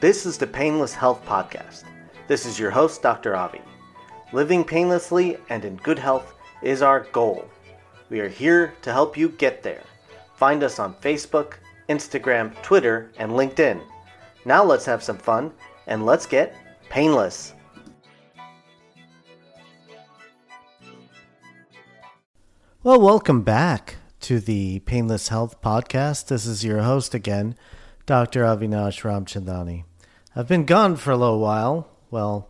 This is the Painless Health Podcast. This is your host, Dr. Avi. Living painlessly and in good health is our goal. We are here to help you get there. Find us on Facebook, Instagram, Twitter, and LinkedIn. Now let's have some fun and let's get painless. Well, welcome back to the Painless Health Podcast. This is your host again, Dr. Avinash Ramchandani. I've been gone for a little while. Well,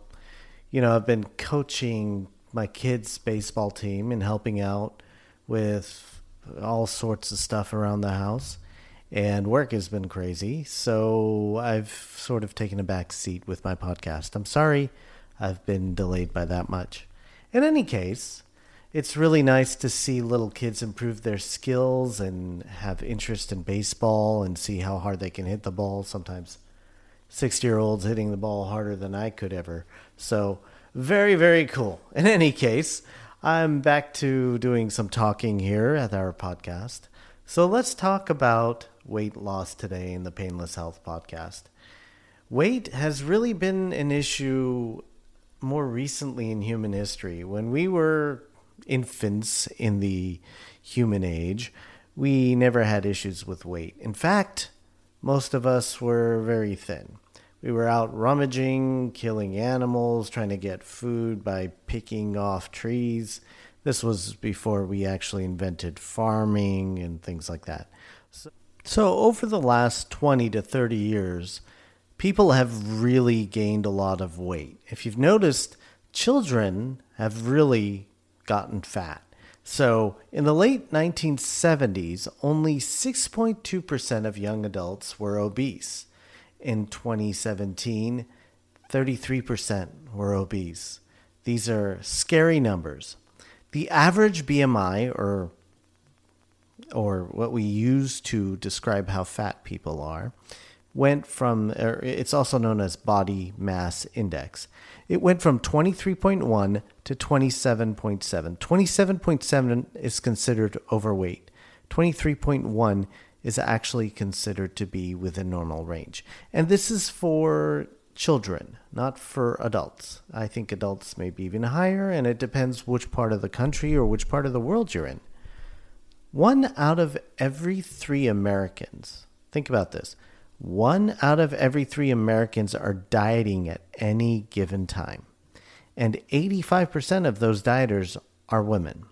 you know, I've been coaching my kids' baseball team and helping out with all sorts of stuff around the house. And work has been crazy. So I've sort of taken a back seat with my podcast. I'm sorry I've been delayed by that much. In any case, it's really nice to see little kids improve their skills and have interest in baseball and see how hard they can hit the ball. Sometimes 60 year olds hitting the ball harder than I could ever. So, very, very cool. In any case, I'm back to doing some talking here at our podcast. So, let's talk about weight loss today in the Painless Health podcast. Weight has really been an issue more recently in human history. When we were infants in the human age, we never had issues with weight. In fact, most of us were very thin. We were out rummaging, killing animals, trying to get food by picking off trees. This was before we actually invented farming and things like that. So, so, over the last 20 to 30 years, people have really gained a lot of weight. If you've noticed, children have really gotten fat. So, in the late 1970s, only 6.2% of young adults were obese. In 2017, 33% were obese. These are scary numbers. The average BMI, or or what we use to describe how fat people are, went from, it's also known as body mass index. It went from 23.1 to 27.7. 27.7 is considered overweight. 23.1 is actually considered to be within normal range. And this is for children, not for adults. I think adults may be even higher, and it depends which part of the country or which part of the world you're in. One out of every three Americans, think about this one out of every three Americans are dieting at any given time. And 85% of those dieters are women.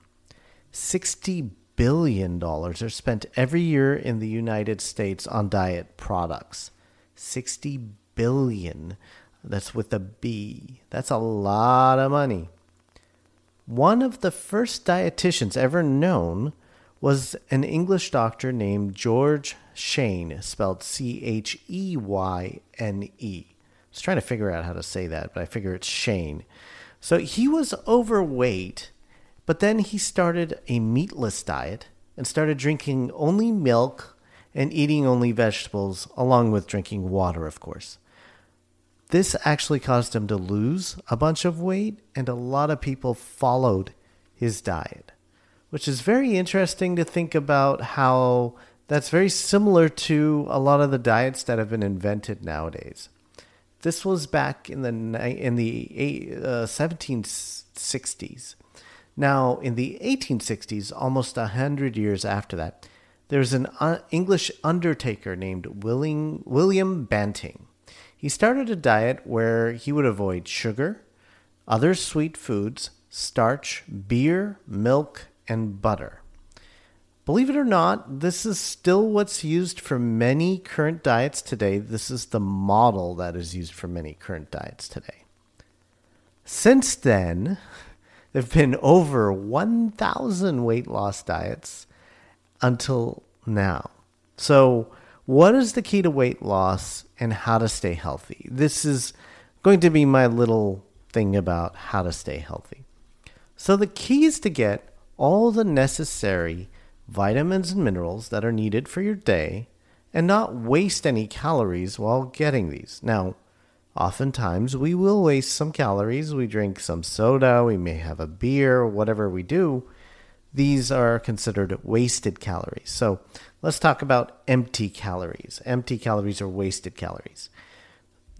$60 billion dollars are spent every year in the United States on diet products. 60 billion. That's with a B. That's a lot of money. One of the first dietitians ever known was an English doctor named George Cheyne, spelled C H E Y N E. I was trying to figure out how to say that, but I figure it's Shane. So he was overweight, but then he started a meatless diet and started drinking only milk and eating only vegetables, along with drinking water, of course. This actually caused him to lose a bunch of weight, and a lot of people followed his diet which is very interesting to think about how that's very similar to a lot of the diets that have been invented nowadays. This was back in the in the uh, 1760s. Now, in the 1860s, almost a hundred years after that, there's an uh, English undertaker named William, William Banting. He started a diet where he would avoid sugar, other sweet foods, starch, beer, milk, and butter. Believe it or not, this is still what's used for many current diets today. This is the model that is used for many current diets today. Since then, there have been over 1,000 weight loss diets until now. So, what is the key to weight loss and how to stay healthy? This is going to be my little thing about how to stay healthy. So, the key is to get all the necessary vitamins and minerals that are needed for your day and not waste any calories while getting these. Now, oftentimes we will waste some calories. We drink some soda, we may have a beer, whatever we do. These are considered wasted calories. So let's talk about empty calories. Empty calories are wasted calories.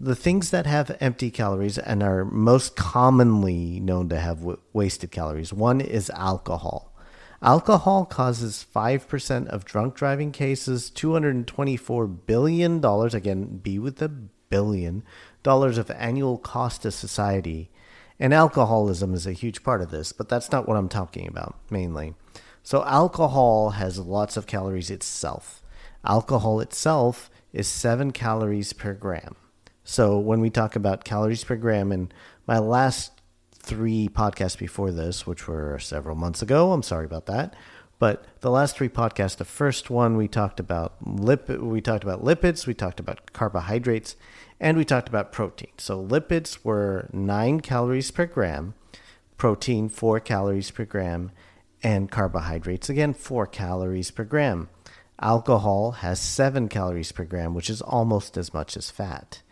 the things that have empty calories and are most commonly known to have w- wasted calories one is alcohol. Alcohol causes 5% of drunk driving cases, $224 billion, again, be with the billion, of annual cost to society. And alcoholism is a huge part of this, but that's not what I'm talking about mainly. So, alcohol has lots of calories itself. Alcohol itself is 7 calories per gram. So, when we talk about calories per gram, in my last three podcasts before this, which were several months ago, I'm sorry about that. But the last three podcasts, the first one we talked about lip, we talked about lipids, we talked about carbohydrates, and we talked about protein. So lipids were nine calories per gram, protein four calories per gram, and carbohydrates again four calories per gram. Alcohol has seven calories per gram, which is almost as much as fat.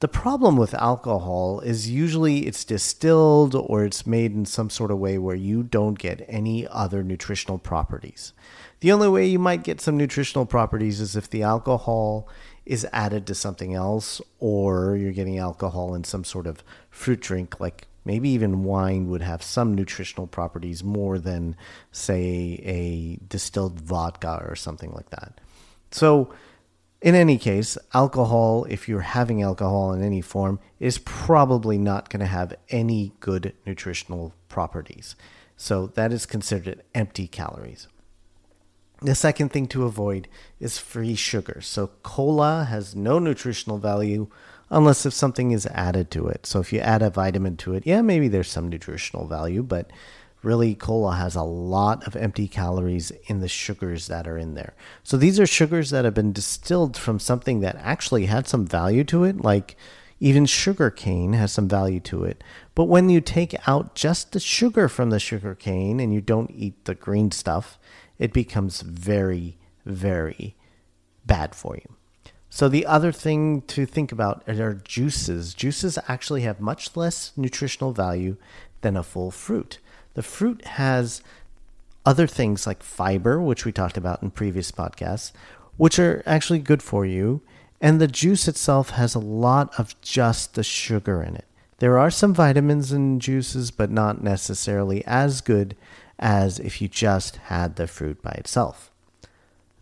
The problem with alcohol is usually it's distilled or it's made in some sort of way where you don't get any other nutritional properties. The only way you might get some nutritional properties is if the alcohol is added to something else, or you're getting alcohol in some sort of fruit drink, like maybe even wine would have some nutritional properties more than, say, a distilled vodka or something like that. So, in any case, alcohol, if you're having alcohol in any form, is probably not going to have any good nutritional properties. So, that is considered empty calories. The second thing to avoid is free sugar. So, cola has no nutritional value unless if something is added to it. So, if you add a vitamin to it, yeah, maybe there's some nutritional value, but really, cola has a lot of empty calories in the sugars that are in there. So, these are sugars that have been distilled from something that actually had some value to it, like even sugar cane has some value to it. But when you take out just the sugar from the sugar cane and you don't eat the green stuff, it becomes very, very bad for you. So, the other thing to think about are juices. Juices actually have much less nutritional value than a full fruit. The fruit has other things like fiber, which we talked about in previous podcasts, which are actually good for you. And the juice itself has a lot of just the sugar in it. There are some vitamins in juices, but not necessarily as good as if you just had the fruit by itself.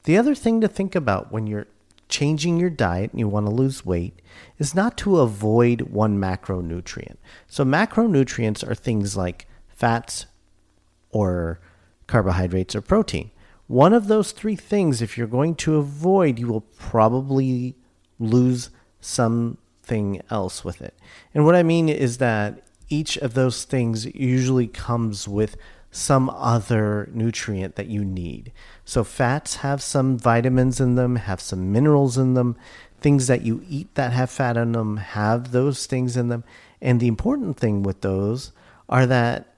The other thing to think about when you're changing your diet and you want to lose weight is not to avoid one macronutrient. So, macronutrients are things like fats or carbohydrates or protein. One of those three things, if you're going to avoid, you will probably lose something else with it. And what I mean is that each of those things usually comes with some other nutrient that you need. So, fats have some vitamins in them, have some minerals in them. Things that you eat that have fat in them have those things in them. And the important thing with those are that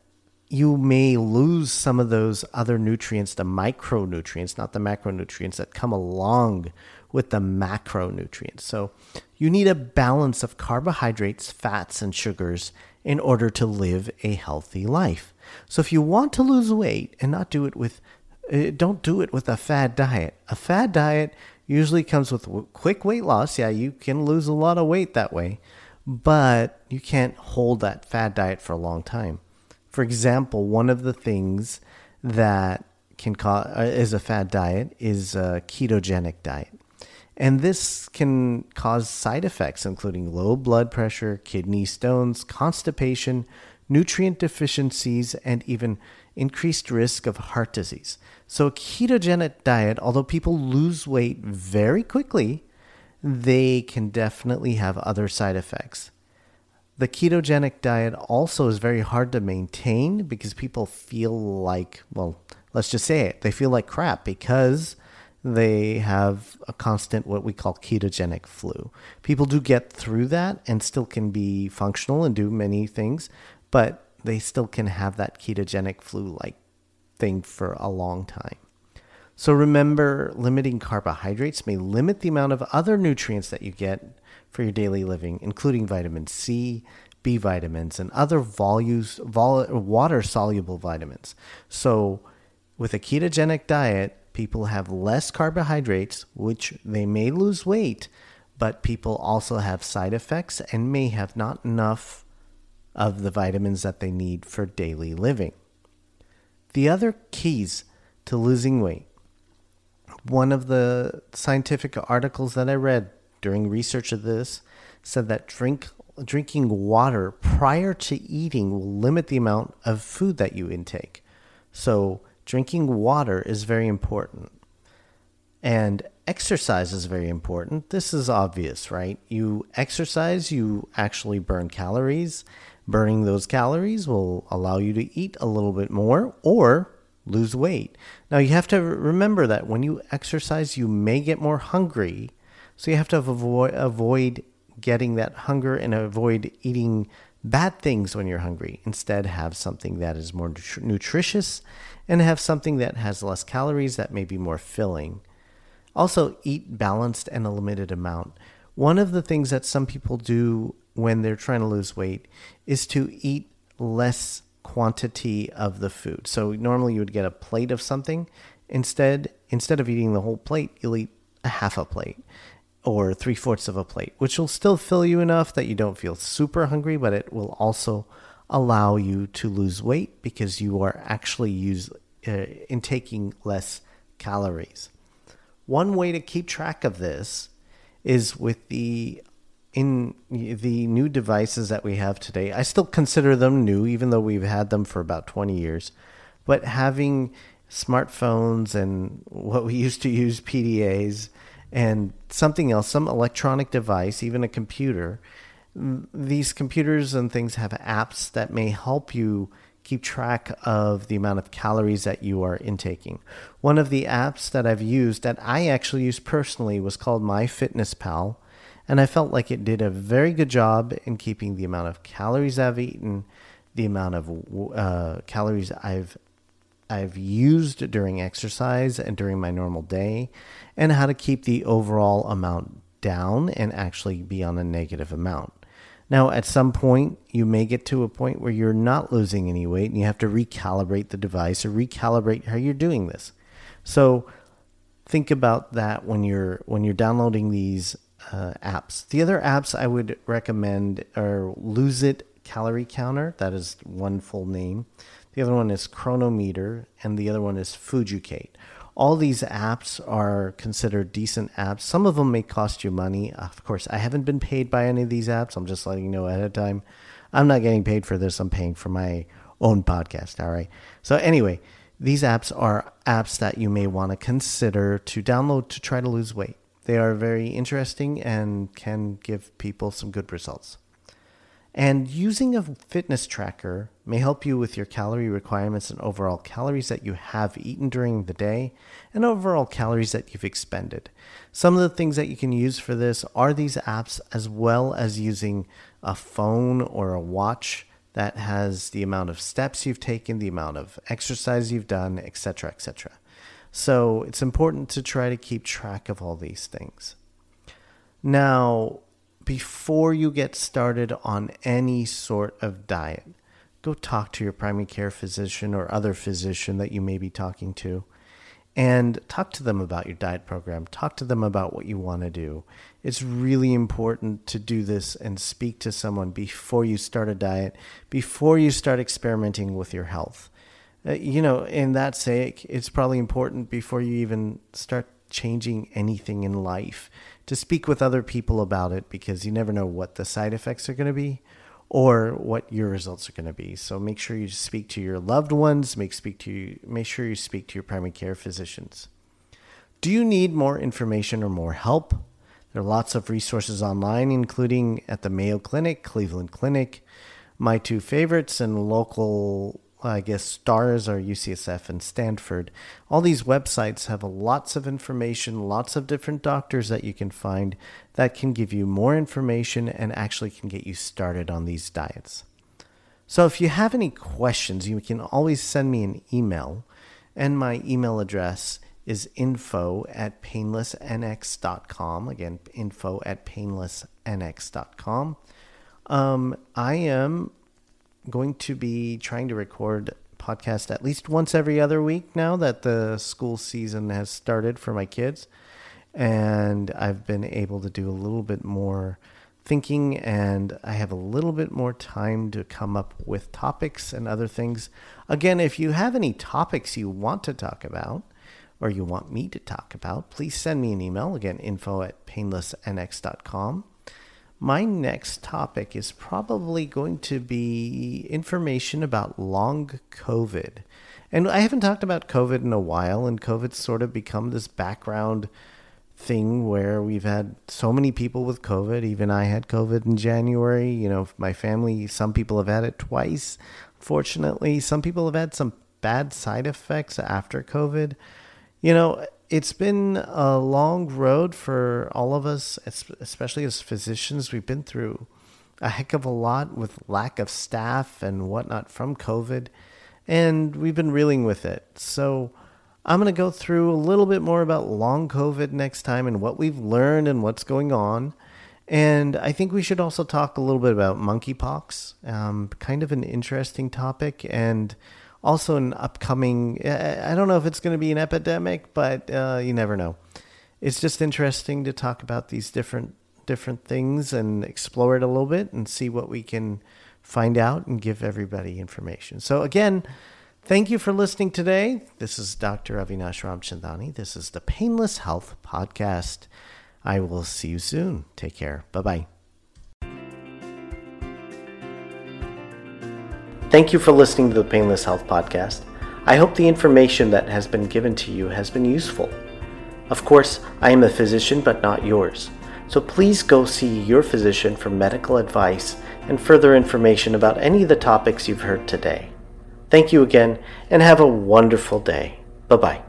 you may lose some of those other nutrients, the micronutrients, not the macronutrients that come along with the macronutrients. So you need a balance of carbohydrates, fats, and sugars in order to live a healthy life. So if you want to lose weight and not do it with, uh, don't do it with a fad diet. A fad diet usually comes with quick weight loss. Yeah, you can lose a lot of weight that way, but you can't hold that fad diet for a long time. For example, one of the things that can cause uh, is a fad diet is a ketogenic diet. And this can cause side effects, including low blood pressure, kidney stones, constipation, nutrient deficiencies, and even increased risk of heart disease. So, a ketogenic diet, although people lose weight very quickly, they can definitely have other side effects. The ketogenic diet also is very hard to maintain because people feel like, well, let's just say it, they feel like crap because they have a constant what we call ketogenic flu. People do get through that and still can be functional and do many things, but they still can have that ketogenic flu like thing for a long time. So remember, limiting carbohydrates may limit the amount of other nutrients that you get for your daily living, including vitamin C, B vitamins, and other volumes, vol- water soluble vitamins. So, with a ketogenic diet, people have less carbohydrates, which they may lose weight, but people also have side effects and may have not enough of the vitamins that they need for daily living. The other keys to losing weight. One of the scientific articles that I read during research of this said that drink drinking water prior to eating will limit the amount of food that you intake. So, drinking water is very important. And exercise is very important. This is obvious, right? You exercise, you actually burn calories. Burning those calories will allow you to eat a little bit more or lose weight. Now, you have to remember that when you exercise, you may get more hungry. So, you have to avoid, avoid getting that hunger and avoid eating bad things when you're hungry. Instead, have something that is more nutritious and have something that has less calories that may be more filling. Also, eat balanced and a limited amount. One of the things that some people do when they're trying to lose weight is to eat less quantity of the food. So normally you would get a plate of something. Instead, instead of eating the whole plate, you'll eat a half a plate or three fourths of a plate, which will still fill you enough that you don't feel super hungry, but it will also allow you to lose weight because you are actually use, uh, intaking less calories. One way to keep track of this is with the in the new devices that we have today. I still consider them new, even though we've had them for about 20 years. But having smartphones and what we used to use PDAs and something else, some electronic device, even a computer. These computers and things have apps that may help you keep track of the amount of calories that you are intaking. One of the apps that I've used that I actually used personally was called MyFitnessPal, and I felt like it did a very good job in keeping the amount of calories I've eaten, the amount of uh, calories I've I've used during exercise and during my normal day, and how to keep the overall amount down and actually be on a negative amount. Now, at some point, you may get to a point where you're not losing any weight and you have to recalibrate the device or recalibrate how you're doing this. So, think about that when you're when you're downloading these uh, apps. The other apps I would recommend are Lose It Calorie Counter. That is one full name. The other one is Cronometer, and the other one is Fooducate. All these apps are considered decent apps. Some of them may cost you money. Of course, I haven't been paid by any of these apps. I'm just letting you know ahead of time. I'm not getting paid for this. I'm paying for my own podcast. All right. So, anyway, these apps are apps that you may want to consider to download to try to lose weight. They are very interesting and can give people some good results. And using a fitness tracker may help you with your calorie requirements and overall calories that you have eaten during the day and overall calories that you've expended. Some of the things that you can use for this are these apps, as well as using a phone or a watch that has the amount of steps you've taken, the amount of exercise you've done, etc., etc. So it's important to try to keep track of all these things. Now, before you get started on any sort of diet, go talk to your primary care physician or other physician that you may be talking to and talk to them about your diet program. Talk to them about what you want to do. It's really important to do this and speak to someone before you start a diet, before you start experimenting with your health. Uh, you know, in that sake, it's probably important before you even start changing anything in life to speak with other people about it because you never know what the side effects are going to be or what your results are going to be. So make sure you speak to your loved ones, make speak to you, make sure you speak to your primary care physicians. Do you need more information or more help? There are lots of resources online including at the Mayo Clinic, Cleveland Clinic, my two favorites and local I guess STARS or UCSF and Stanford. All these websites have lots of information, lots of different doctors that you can find that can give you more information and actually can get you started on these diets. So if you have any questions, you can always send me an email, and my email address is info at painlessnx.com. Again, info at painlessnx.com. Um, I am going to be trying to record podcast at least once every other week now that the school season has started for my kids. and I've been able to do a little bit more thinking and I have a little bit more time to come up with topics and other things. Again, if you have any topics you want to talk about or you want me to talk about, please send me an email. Again, info at painlessnx.com. My next topic is probably going to be information about long COVID. And I haven't talked about COVID in a while, and COVID's sort of become this background thing where we've had so many people with COVID. Even I had COVID in January. You know, my family, some people have had it twice. Fortunately, some people have had some bad side effects after COVID. You know, it's been a long road for all of us, especially as physicians. We've been through a heck of a lot with lack of staff and whatnot from COVID, and we've been reeling with it. So, I'm going to go through a little bit more about long COVID next time and what we've learned and what's going on. And I think we should also talk a little bit about monkeypox, um, kind of an interesting topic, and also an upcoming. I don't know if it's going to be an epidemic, but uh, you never know. It's just interesting to talk about these different different things and explore it a little bit and see what we can find out and give everybody information. So again. Thank you for listening today. This is Dr. Avinash Ramchandani. This is the Painless Health Podcast. I will see you soon. Take care. Bye bye. Thank you for listening to the Painless Health Podcast. I hope the information that has been given to you has been useful. Of course, I am a physician, but not yours. So please go see your physician for medical advice and further information about any of the topics you've heard today. Thank you again and have a wonderful day. Bye bye.